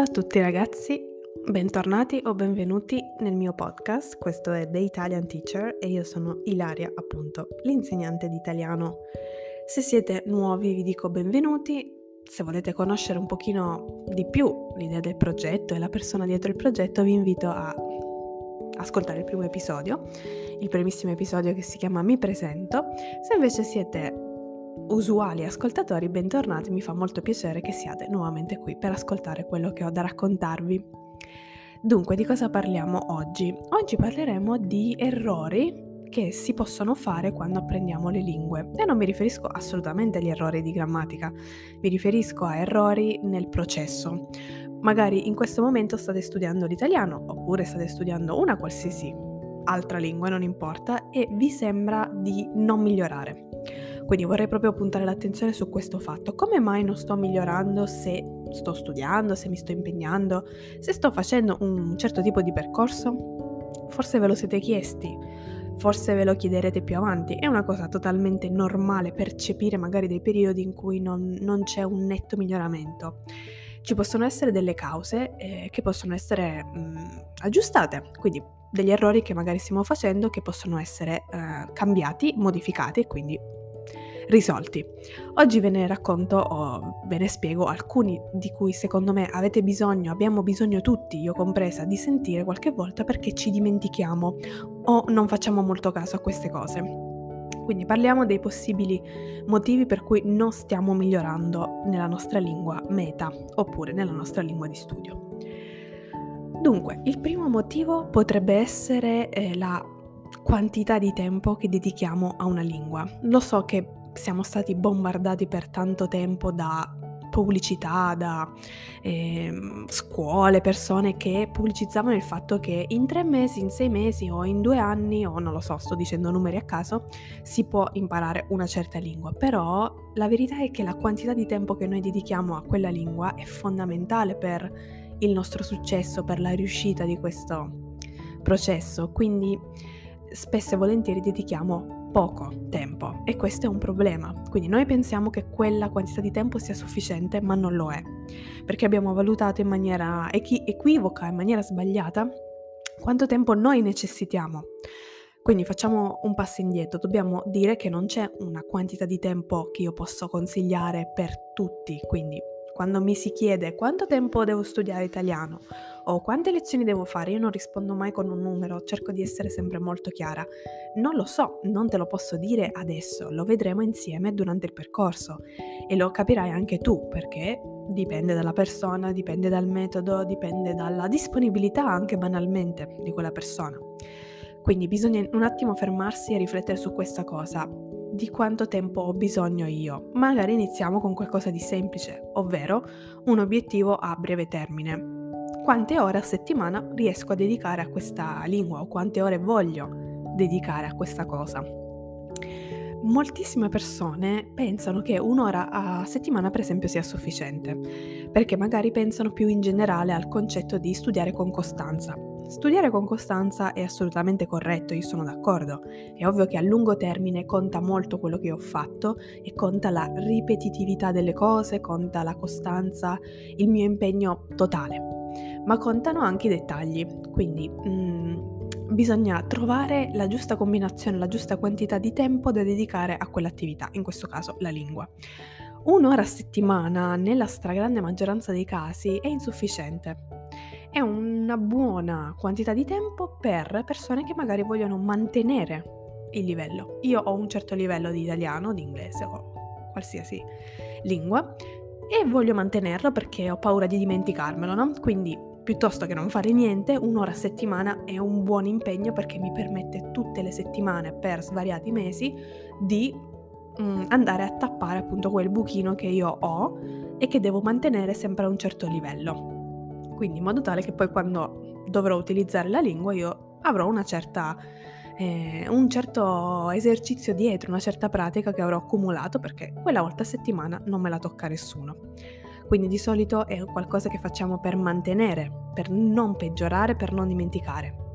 Ciao a tutti ragazzi, bentornati o benvenuti nel mio podcast, questo è The Italian Teacher e io sono Ilaria, appunto, l'insegnante di italiano. Se siete nuovi vi dico benvenuti, se volete conoscere un pochino di più l'idea del progetto e la persona dietro il progetto vi invito a ascoltare il primo episodio, il primissimo episodio che si chiama Mi presento. Se invece siete usuali ascoltatori, bentornati, mi fa molto piacere che siate nuovamente qui per ascoltare quello che ho da raccontarvi. Dunque, di cosa parliamo oggi? Oggi parleremo di errori che si possono fare quando apprendiamo le lingue. E non mi riferisco assolutamente agli errori di grammatica, mi riferisco a errori nel processo. Magari in questo momento state studiando l'italiano oppure state studiando una qualsiasi altra lingua, non importa, e vi sembra di non migliorare. Quindi vorrei proprio puntare l'attenzione su questo fatto. Come mai non sto migliorando se sto studiando, se mi sto impegnando, se sto facendo un certo tipo di percorso? Forse ve lo siete chiesti, forse ve lo chiederete più avanti. È una cosa totalmente normale percepire magari dei periodi in cui non, non c'è un netto miglioramento. Ci possono essere delle cause eh, che possono essere mh, mm, aggiustate, quindi degli errori che magari stiamo facendo che possono essere eh, cambiati, modificati e quindi risolti. Oggi ve ne racconto o ve ne spiego alcuni di cui secondo me avete bisogno, abbiamo bisogno tutti, io compresa, di sentire qualche volta perché ci dimentichiamo o non facciamo molto caso a queste cose. Quindi parliamo dei possibili motivi per cui non stiamo migliorando nella nostra lingua meta oppure nella nostra lingua di studio. Dunque, il primo motivo potrebbe essere eh, la quantità di tempo che dedichiamo a una lingua. Lo so che siamo stati bombardati per tanto tempo da pubblicità, da eh, scuole, persone che pubblicizzavano il fatto che in tre mesi, in sei mesi o in due anni, o non lo so, sto dicendo numeri a caso, si può imparare una certa lingua. Però la verità è che la quantità di tempo che noi dedichiamo a quella lingua è fondamentale per il nostro successo, per la riuscita di questo processo. Quindi spesso e volentieri dedichiamo poco tempo e questo è un problema. Quindi noi pensiamo che quella quantità di tempo sia sufficiente, ma non lo è, perché abbiamo valutato in maniera equi- equivoca, in maniera sbagliata, quanto tempo noi necessitiamo. Quindi facciamo un passo indietro, dobbiamo dire che non c'è una quantità di tempo che io posso consigliare per tutti, quindi quando mi si chiede quanto tempo devo studiare italiano o quante lezioni devo fare, io non rispondo mai con un numero, cerco di essere sempre molto chiara. Non lo so, non te lo posso dire adesso, lo vedremo insieme durante il percorso e lo capirai anche tu perché dipende dalla persona, dipende dal metodo, dipende dalla disponibilità anche banalmente di quella persona. Quindi bisogna un attimo fermarsi e riflettere su questa cosa di quanto tempo ho bisogno io. Magari iniziamo con qualcosa di semplice, ovvero un obiettivo a breve termine. Quante ore a settimana riesco a dedicare a questa lingua o quante ore voglio dedicare a questa cosa? Moltissime persone pensano che un'ora a settimana per esempio sia sufficiente, perché magari pensano più in generale al concetto di studiare con costanza, Studiare con costanza è assolutamente corretto, io sono d'accordo. È ovvio che a lungo termine conta molto quello che ho fatto e conta la ripetitività delle cose, conta la costanza, il mio impegno totale. Ma contano anche i dettagli, quindi mm, bisogna trovare la giusta combinazione, la giusta quantità di tempo da dedicare a quell'attività, in questo caso la lingua. Un'ora a settimana, nella stragrande maggioranza dei casi, è insufficiente è una buona quantità di tempo per persone che magari vogliono mantenere il livello. Io ho un certo livello di italiano, di inglese o qualsiasi lingua e voglio mantenerlo perché ho paura di dimenticarmelo, no? Quindi piuttosto che non fare niente, un'ora a settimana è un buon impegno perché mi permette tutte le settimane per svariati mesi di mm, andare a tappare appunto quel buchino che io ho e che devo mantenere sempre a un certo livello quindi in modo tale che poi quando dovrò utilizzare la lingua io avrò una certa, eh, un certo esercizio dietro, una certa pratica che avrò accumulato perché quella volta a settimana non me la tocca nessuno. Quindi di solito è qualcosa che facciamo per mantenere, per non peggiorare, per non dimenticare.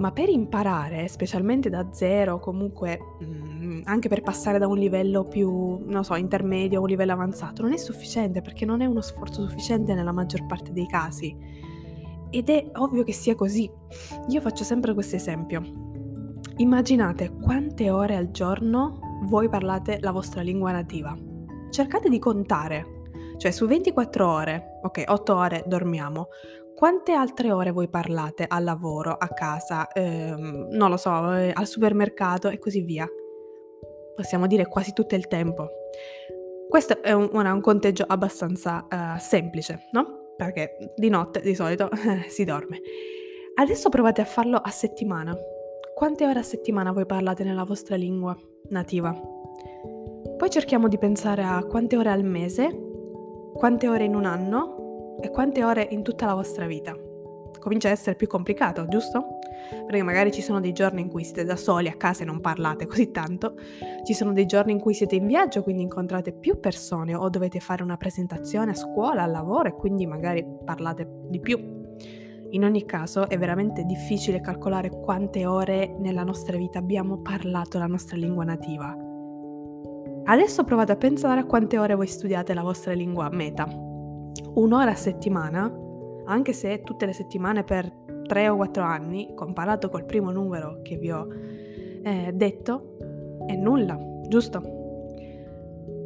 Ma per imparare, specialmente da zero, comunque mh, mm, anche per passare da un livello più, non so, intermedio a un livello avanzato, non è sufficiente perché non è uno sforzo sufficiente nella maggior parte dei casi. Ed è ovvio che sia così. Io faccio sempre questo esempio. Immaginate quante ore al giorno voi parlate la vostra lingua nativa. Cercate di contare. Cioè su 24 ore, ok, 8 ore dormiamo, quante altre ore voi parlate al lavoro, a casa, ehm, non lo so, eh, al supermercato e così via? Possiamo dire quasi tutto il tempo. Questo è un, un conteggio abbastanza uh, semplice, no? Perché di notte di solito si dorme. Adesso provate a farlo a settimana. Quante ore a settimana voi parlate nella vostra lingua nativa? Poi cerchiamo di pensare a quante ore al mese, quante ore in un anno e quante ore in tutta la vostra vita. Comincia a essere più complicato, giusto? Perché magari ci sono dei giorni in cui siete da soli a casa e non parlate così tanto, ci sono dei giorni in cui siete in viaggio, quindi incontrate più persone o dovete fare una presentazione a scuola, al lavoro e quindi magari parlate di più. In ogni caso è veramente difficile calcolare quante ore nella nostra vita abbiamo parlato la nostra lingua nativa. Adesso provate a pensare a quante ore voi studiate la vostra lingua meta, un'ora a settimana, anche se tutte le settimane per 3 o 4 anni, comparato col primo numero che vi ho eh, detto, è nulla, giusto?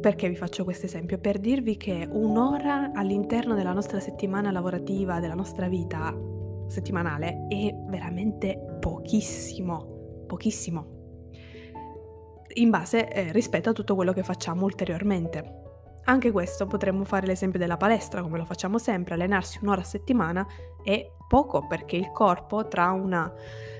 Perché vi faccio questo esempio? Per dirvi che un'ora all'interno della nostra settimana lavorativa, della nostra vita settimanale, è veramente pochissimo, pochissimo, in base eh, rispetto a tutto quello che facciamo ulteriormente. Anche questo potremmo fare l'esempio della palestra, come lo facciamo sempre, allenarsi un'ora a settimana è poco perché il corpo tra una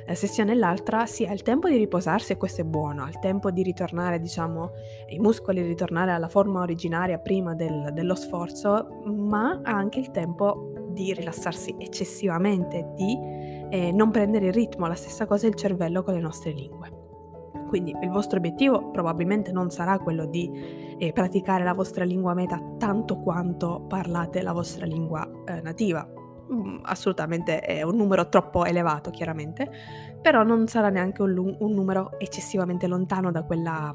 eh, sessione e l'altra si ha il tempo di riposarsi e questo è buono, ha il tempo di ritornare, diciamo, i muscoli ritornare alla forma originaria prima del, dello sforzo, ma ha anche il tempo di rilassarsi eccessivamente, di eh, non prendere il ritmo, la stessa cosa il cervello con le nostre lingue. Quindi il vostro obiettivo probabilmente non sarà quello di eh, praticare la vostra lingua meta tanto quanto parlate la vostra lingua eh, nativa. Mm, assolutamente è un numero troppo elevato, chiaramente, però non sarà neanche un, un numero eccessivamente lontano da quella,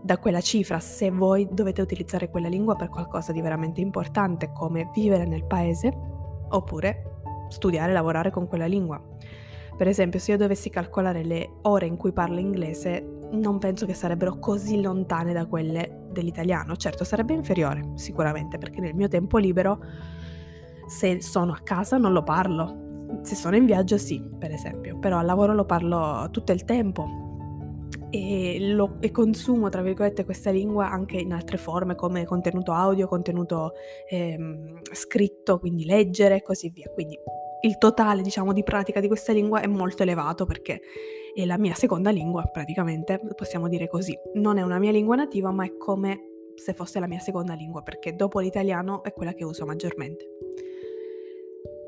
da quella cifra se voi dovete utilizzare quella lingua per qualcosa di veramente importante come vivere nel paese oppure studiare e lavorare con quella lingua. Per esempio, se io dovessi calcolare le ore in cui parlo inglese, non penso che sarebbero così lontane da quelle dell'italiano. Certo, sarebbe inferiore, sicuramente, perché nel mio tempo libero, se sono a casa, non lo parlo. Se sono in viaggio, sì, per esempio, però al lavoro lo parlo tutto il tempo e, lo, e, consumo, tra virgolette, questa lingua anche in altre forme come contenuto audio, contenuto ehm, scritto, quindi leggere e così via. Quindi il totale, diciamo, di pratica di questa lingua è molto elevato perché è la mia seconda lingua, praticamente, possiamo dire così. Non è una mia lingua nativa, ma è come se fosse la mia seconda lingua, perché dopo l'italiano è quella che uso maggiormente.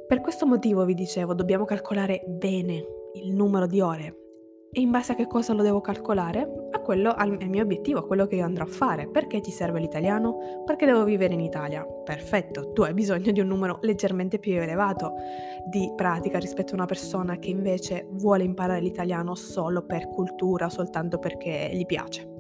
Per questo motivo vi dicevo, dobbiamo calcolare bene il numero di ore e in base a che cosa lo devo calcolare? A quello, al mio obiettivo, a quello che io andrò a fare. Perché ti serve l'italiano? Perché devo vivere in Italia. Perfetto, tu hai bisogno di un numero leggermente più elevato di pratica rispetto a una persona che invece vuole imparare l'italiano solo per cultura, soltanto perché gli piace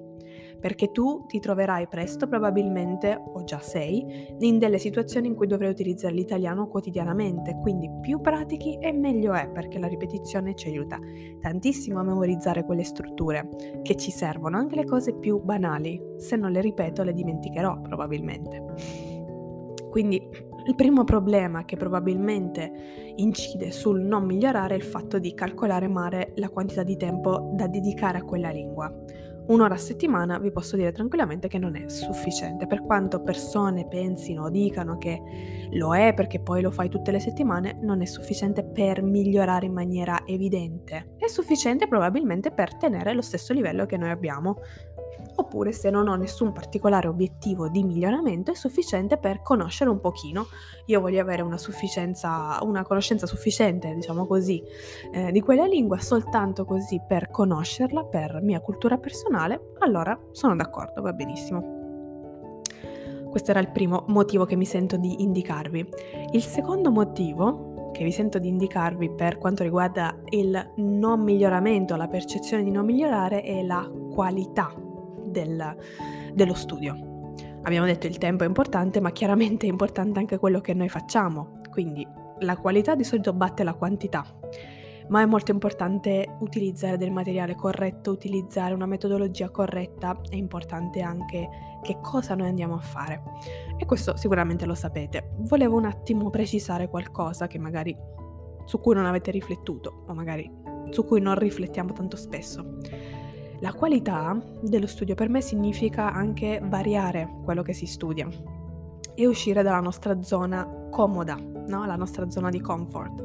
perché tu ti troverai presto probabilmente, o già sei, in delle situazioni in cui dovrai utilizzare l'italiano quotidianamente, quindi più pratichi e meglio è perché la ripetizione ci aiuta tantissimo a memorizzare quelle strutture che ci servono, anche le cose più banali, se non le ripeto le dimenticherò probabilmente. Quindi il primo problema che probabilmente incide sul non migliorare è il fatto di calcolare male la quantità di tempo da dedicare a quella lingua un'ora a settimana vi posso dire tranquillamente che non è sufficiente, per quanto persone pensino o dicano che lo è perché poi lo fai tutte le settimane, non è sufficiente per migliorare in maniera evidente, è sufficiente probabilmente per tenere lo stesso livello che noi abbiamo oppure se non ho nessun particolare obiettivo di miglioramento è sufficiente per conoscere un pochino. Io voglio avere una una conoscenza sufficiente, diciamo così, eh, di quella lingua soltanto così per conoscerla, per mia cultura personale, allora sono d'accordo, va benissimo. Questo era il primo motivo che mi sento di indicarvi. Il secondo motivo che vi sento di indicarvi per quanto riguarda il non miglioramento, la percezione di non migliorare è la qualità del, dello studio. Abbiamo detto il tempo è importante, ma chiaramente è importante anche quello che noi facciamo, quindi la qualità di solito batte la quantità ma è molto importante utilizzare del materiale corretto, utilizzare una metodologia corretta, è importante anche che cosa noi andiamo a fare. E questo sicuramente lo sapete. Volevo un attimo precisare qualcosa che magari su cui non avete riflettuto o magari su cui non riflettiamo tanto spesso. La qualità dello studio per me significa anche variare quello che si studia e uscire dalla nostra zona comoda, no? la nostra zona di comfort.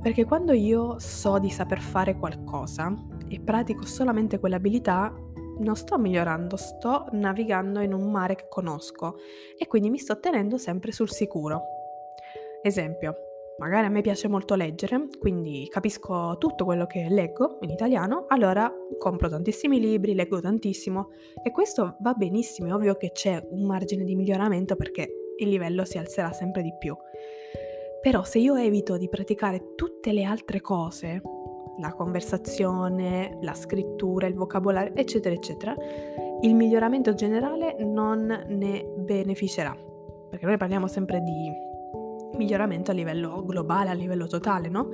Perché quando io so di saper fare qualcosa e pratico solamente quell'abilità, non sto migliorando, sto navigando in un mare che conosco e quindi mi sto tenendo sempre sul sicuro. Esempio, magari a me piace molto leggere, quindi capisco tutto quello che leggo in italiano, allora compro tantissimi libri, leggo tantissimo e questo va benissimo, è ovvio che c'è un margine di miglioramento perché il livello si alzerà sempre di più. Però se io evito di praticare tutte le altre cose, la conversazione, la scrittura, il vocabolario, eccetera, eccetera, il miglioramento generale non ne beneficerà. Perché noi parliamo sempre di miglioramento a livello globale, a livello totale, no?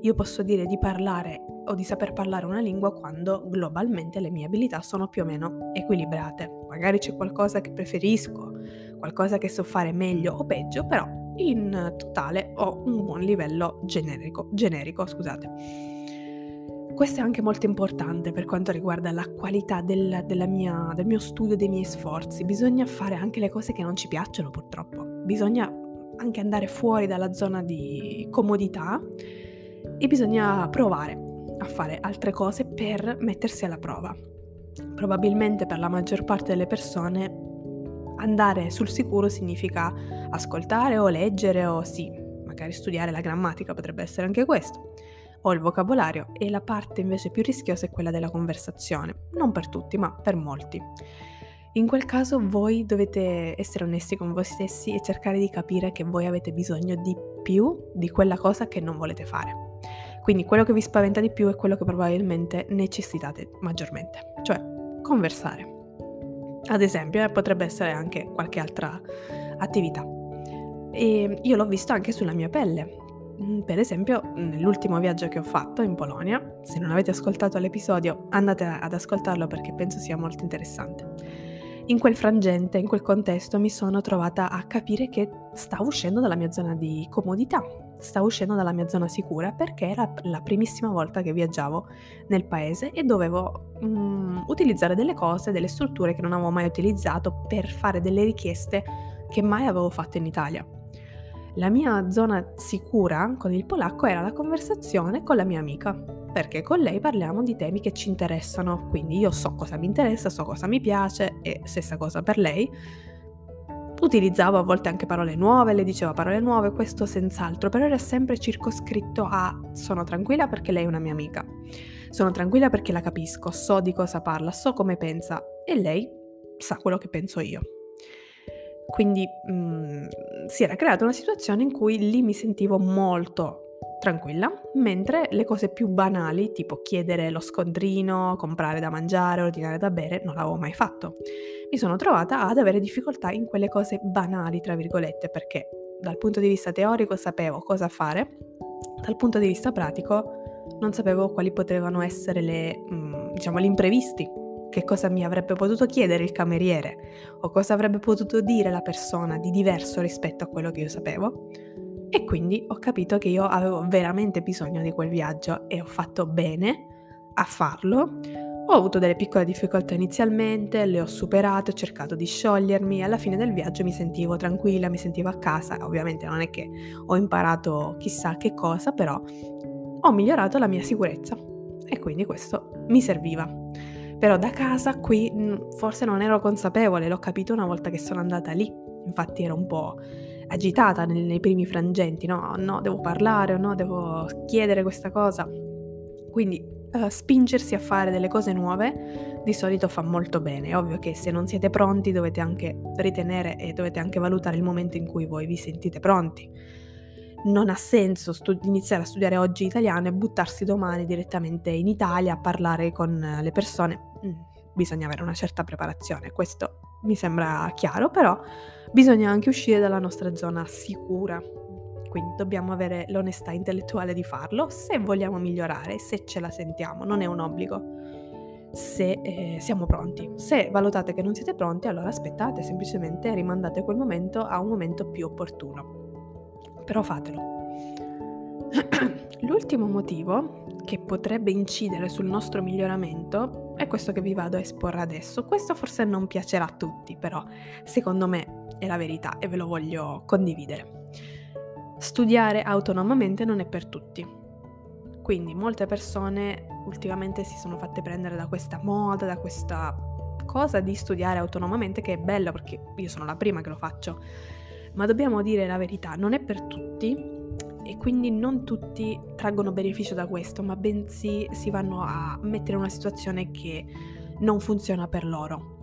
Io posso dire di parlare o di saper parlare una lingua quando globalmente le mie abilità sono più o meno equilibrate. Magari c'è qualcosa che preferisco, qualcosa che so fare meglio o peggio, però in totale ho un buon livello generico, generico scusate. Questo è anche molto importante per quanto riguarda la qualità del, mia, del mio studio, dei miei sforzi. Bisogna fare anche le cose che non ci piacciono purtroppo. Bisogna anche andare fuori dalla zona di comodità e bisogna provare a fare altre cose per mettersi alla prova. Probabilmente per la maggior parte delle persone andare sul sicuro significa ascoltare o leggere o sì, magari studiare la grammatica potrebbe essere anche questo, o il vocabolario e la parte invece più rischiosa è quella della conversazione, non per tutti ma per molti. In quel caso voi dovete essere onesti con voi stessi e cercare di capire che voi avete bisogno di più di quella cosa che non volete fare. Quindi quello che vi spaventa di più è quello che probabilmente necessitate maggiormente, cioè conversare. Ad esempio, eh, potrebbe essere anche qualche altra attività. E io l'ho visto anche sulla mia pelle. Mm, per esempio, nell'ultimo viaggio che ho fatto in Polonia, se non avete ascoltato l'episodio, andate ad ascoltarlo perché penso sia molto interessante. In quel frangente, in quel contesto, mi sono trovata a capire che stavo uscendo dalla mia zona di comodità, stavo uscendo dalla mia zona sicura perché era la primissima volta che viaggiavo nel paese e dovevo mm, utilizzare delle cose, delle strutture che non avevo mai utilizzato per fare delle richieste che mai avevo fatto in Italia. La mia zona sicura con il polacco era la conversazione con la mia amica, perché con lei parliamo di temi che ci interessano, quindi io so cosa mi interessa, so cosa mi piace e stessa cosa per lei. Utilizzavo a volte anche parole nuove, le dicevo parole nuove, questo senz'altro, però era sempre circoscritto a sono tranquilla perché lei è una mia amica, sono tranquilla perché la capisco, so di cosa parla, so come pensa e lei sa quello che penso io. Quindi mh, mm, si era creata una situazione in cui lì mi sentivo molto tranquilla, mentre le cose più banali, tipo chiedere lo scontrino, comprare da mangiare, ordinare da bere, non l'avevo mai fatto. Mi sono trovata ad avere difficoltà in quelle cose banali, tra virgolette, perché dal punto di vista teorico sapevo cosa fare, dal punto di vista pratico non sapevo quali potevano essere le, mm, diciamo, gli imprevisti, che cosa mi avrebbe potuto chiedere il cameriere o cosa avrebbe potuto dire la persona di diverso rispetto a quello che io sapevo e quindi ho capito che io avevo veramente bisogno di quel viaggio e ho fatto bene a farlo. Ho avuto delle piccole difficoltà inizialmente, le ho superate, ho cercato di sciogliermi, alla fine del viaggio mi sentivo tranquilla, mi sentivo a casa, ovviamente non è che ho imparato chissà che cosa, però ho migliorato la mia sicurezza e quindi questo mi serviva. Però da casa qui forse non ero consapevole, l'ho capito una volta che sono andata lì, infatti ero un po' agitata nei, nei primi frangenti, no, no, devo parlare, no, devo chiedere questa cosa. Quindi uh, spingersi a fare delle cose nuove di solito fa molto bene. È ovvio che se non siete pronti dovete anche ritenere e dovete anche valutare il momento in cui voi vi sentite pronti. non ha senso stu- iniziare a studiare oggi italiano e buttarsi domani direttamente in Italia a parlare con le persone. Mm, bisogna avere una certa preparazione, questo mi sembra chiaro, però bisogna anche uscire dalla nostra zona sicura. Quindi dobbiamo avere l'onestà intellettuale di farlo se vogliamo migliorare, se ce la sentiamo, non è un obbligo se eh, siamo pronti. Se valutate che non siete pronti, allora aspettate, semplicemente rimandate quel momento a un momento più opportuno. Però fatelo. L'ultimo motivo che potrebbe incidere sul nostro miglioramento è questo che vi vado a esporre adesso. Questo forse non piacerà a tutti, però secondo me è la verità e ve lo voglio condividere. Studiare autonomamente non è per tutti. Quindi molte persone ultimamente si sono fatte prendere da questa moda, da questa cosa di studiare autonomamente che è bella perché io sono la prima che lo faccio. Ma dobbiamo dire la verità, non è per tutti e quindi non tutti traggono beneficio da questo, ma bensì si vanno a mettere in una situazione che non funziona per loro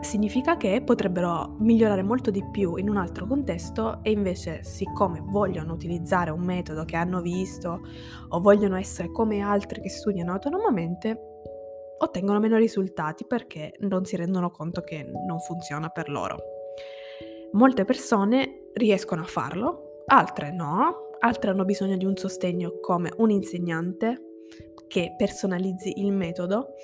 significa che potrebbero migliorare molto di più in un altro contesto e invece siccome vogliono utilizzare un metodo che hanno visto o vogliono essere come altri che studiano autonomamente, ottengono meno risultati perché non si rendono conto che non funziona per loro. Molte persone riescono a farlo, altre no, altre hanno bisogno di un sostegno come un insegnante che personalizzi il metodo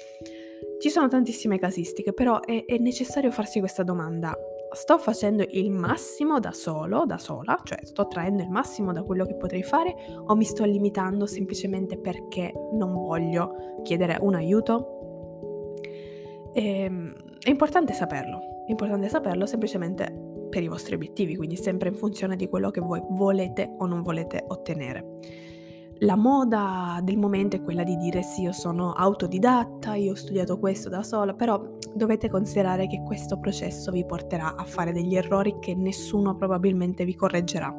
ci sono tantissime casistiche, però è, è necessario farsi questa domanda. Sto facendo il massimo da solo, da sola, cioè sto traendo il massimo da quello che potrei fare o mi sto limitando semplicemente perché non voglio chiedere un aiuto? E, ehm, è importante saperlo, è importante saperlo semplicemente per i vostri obiettivi, quindi sempre in funzione di quello che voi volete o non volete ottenere. La moda del momento è quella di dire sì, io sono autodidatta, io ho studiato questo da sola, però dovete considerare che questo processo vi porterà a fare degli errori che nessuno probabilmente vi correggerà.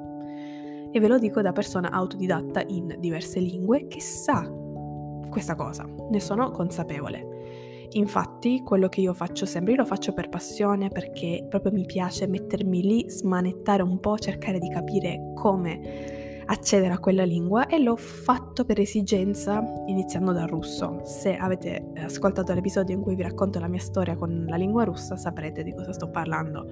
E ve lo dico da persona autodidatta in diverse lingue che sa questa cosa, ne sono consapevole. Infatti, quello che io faccio sempre, io lo faccio per passione perché proprio mi piace mettermi lì, smanettare un po', cercare di capire come accedere a quella lingua e l'ho fatto per esigenza iniziando dal russo. Se avete ascoltato l'episodio in cui vi racconto la mia storia con la lingua russa saprete di cosa sto parlando.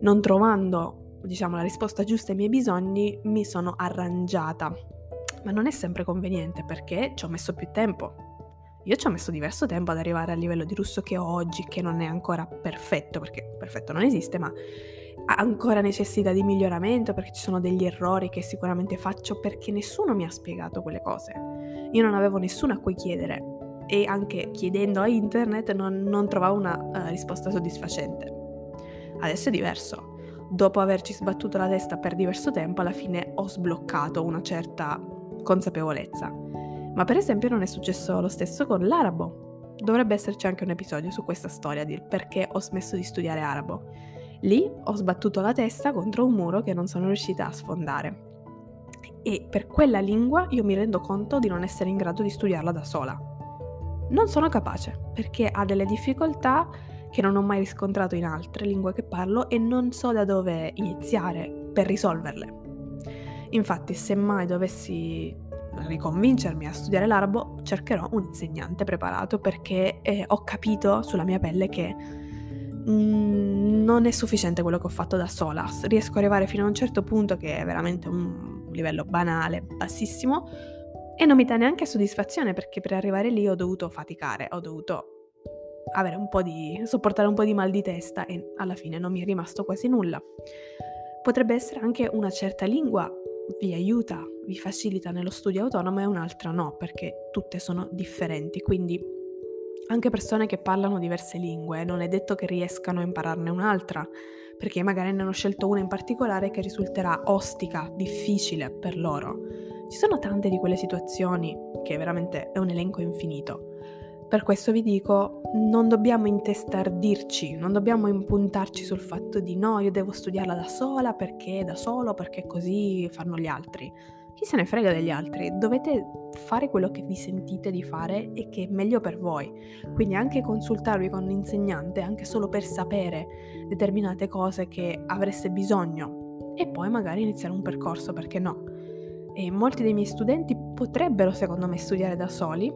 Non trovando, diciamo, la risposta giusta ai miei bisogni, mi sono arrangiata. Ma non è sempre conveniente perché ci ho messo più tempo. Io ci ho messo diverso tempo ad arrivare al livello di russo che ho oggi, che non è ancora perfetto, perché perfetto non esiste, ma ancora necessità di miglioramento perché ci sono degli errori che sicuramente faccio perché nessuno mi ha spiegato quelle cose. Io non avevo nessuno a cui chiedere e anche chiedendo a internet non, non trovavo una uh, risposta soddisfacente. Adesso è diverso. Dopo averci sbattuto la testa per diverso tempo, alla fine ho sbloccato una certa consapevolezza. Ma per esempio non è successo lo stesso con l'arabo. Dovrebbe esserci anche un episodio su questa storia del perché ho smesso di studiare arabo Lì ho sbattuto la testa contro un muro che non sono riuscita a sfondare. E per quella lingua io mi rendo conto di non essere in grado di studiarla da sola. Non sono capace perché ha delle difficoltà che non ho mai riscontrato in altre lingue che parlo e non so da dove iniziare per risolverle. Infatti, se mai dovessi riconvincermi a studiare l'arabo, cercherò un insegnante preparato perché eh, ho capito sulla mia pelle che Mm, non è sufficiente quello che ho fatto da sola. Riesco ad arrivare fino a un certo punto che è veramente un livello banale, bassissimo, e non mi dà neanche soddisfazione perché per arrivare lì ho dovuto faticare, ho dovuto avere un po' di sopportare un po' di mal di testa e alla fine non mi è rimasto quasi nulla. Potrebbe essere anche una certa lingua vi aiuta, vi facilita nello studio autonomo e un'altra no, perché tutte sono differenti, quindi anche persone che parlano diverse lingue, non è detto che riescano a impararne un'altra, perché magari ne hanno scelto una in particolare che risulterà ostica, difficile per loro. Ci sono tante di quelle situazioni che veramente è un elenco infinito. Per questo vi dico, non dobbiamo intestardirci, non dobbiamo impuntarci sul fatto di no, io devo studiarla da sola perché da solo, perché così fanno gli altri chi se ne frega degli altri, dovete fare quello che vi sentite di fare e che è meglio per voi. Quindi anche consultarvi con un insegnante, anche solo per sapere determinate cose che avreste bisogno e poi magari iniziare un percorso, perché no? e molti dei miei studenti potrebbero secondo me studiare da soli,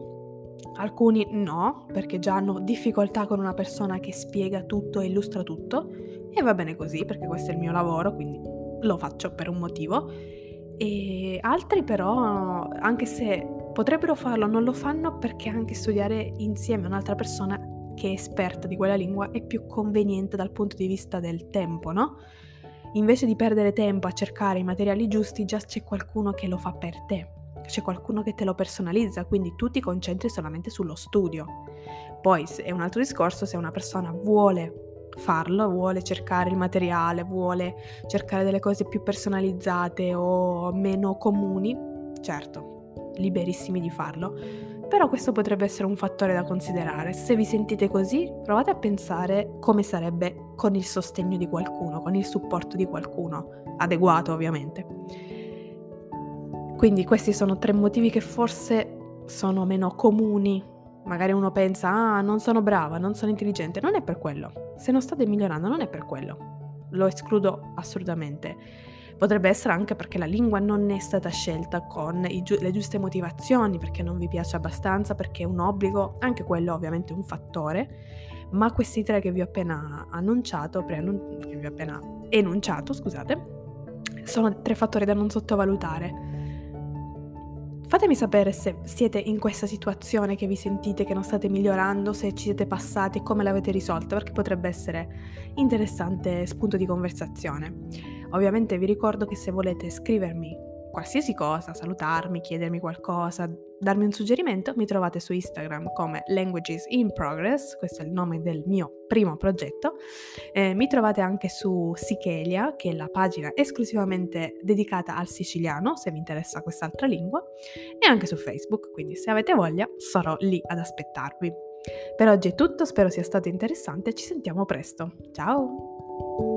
alcuni no, perché già hanno difficoltà con una persona che spiega tutto e illustra tutto e va bene così perché questo è il mio lavoro, quindi lo faccio per un motivo. E altri però, anche se potrebbero farlo, non lo fanno perché anche studiare insieme a un'altra persona che è esperta di quella lingua è più conveniente dal punto di vista del tempo, no? Invece di perdere tempo a cercare i materiali giusti, già c'è qualcuno che lo fa per te, c'è qualcuno che te lo personalizza, quindi tu ti concentri solamente sullo studio. Poi è un altro discorso se una persona vuole farlo, vuole cercare il materiale, vuole cercare delle cose più personalizzate o meno comuni, certo, liberissimi di farlo, però questo potrebbe essere un fattore da considerare. Se vi sentite così, provate a pensare come sarebbe con il sostegno di qualcuno, con il supporto di qualcuno, adeguato ovviamente. Quindi questi sono tre motivi che forse sono meno comuni. Magari uno pensa, ah, non sono brava, non sono intelligente. Non è per quello. Se non state migliorando, non è per quello. Lo escludo assolutamente Potrebbe essere anche perché la lingua non è stata scelta con giu- le giuste motivazioni, perché non vi piace abbastanza, perché è un obbligo, anche quello ovviamente è un fattore, ma questi tre che vi ho appena annunciato, preannun- che vi ho appena enunciato, scusate, sono tre fattori da non sottovalutare. Fatemi sapere se siete in questa situazione che vi sentite che non state migliorando, se ci siete passati e come l'avete risolta, perché potrebbe essere interessante spunto di conversazione. Ovviamente vi ricordo che se volete scrivermi qualsiasi cosa, salutarmi, chiedermi qualcosa, darmi un suggerimento, mi trovate su Instagram come Languages in Progress, questo è il nome del mio primo progetto. Eh, mi trovate anche su Sichelia, che è la pagina esclusivamente dedicata al siciliano, se vi interessa quest'altra lingua, e anche su Facebook, quindi se avete voglia sarò lì ad aspettarvi. Per oggi è tutto, spero sia stato interessante, ci sentiamo presto. Ciao!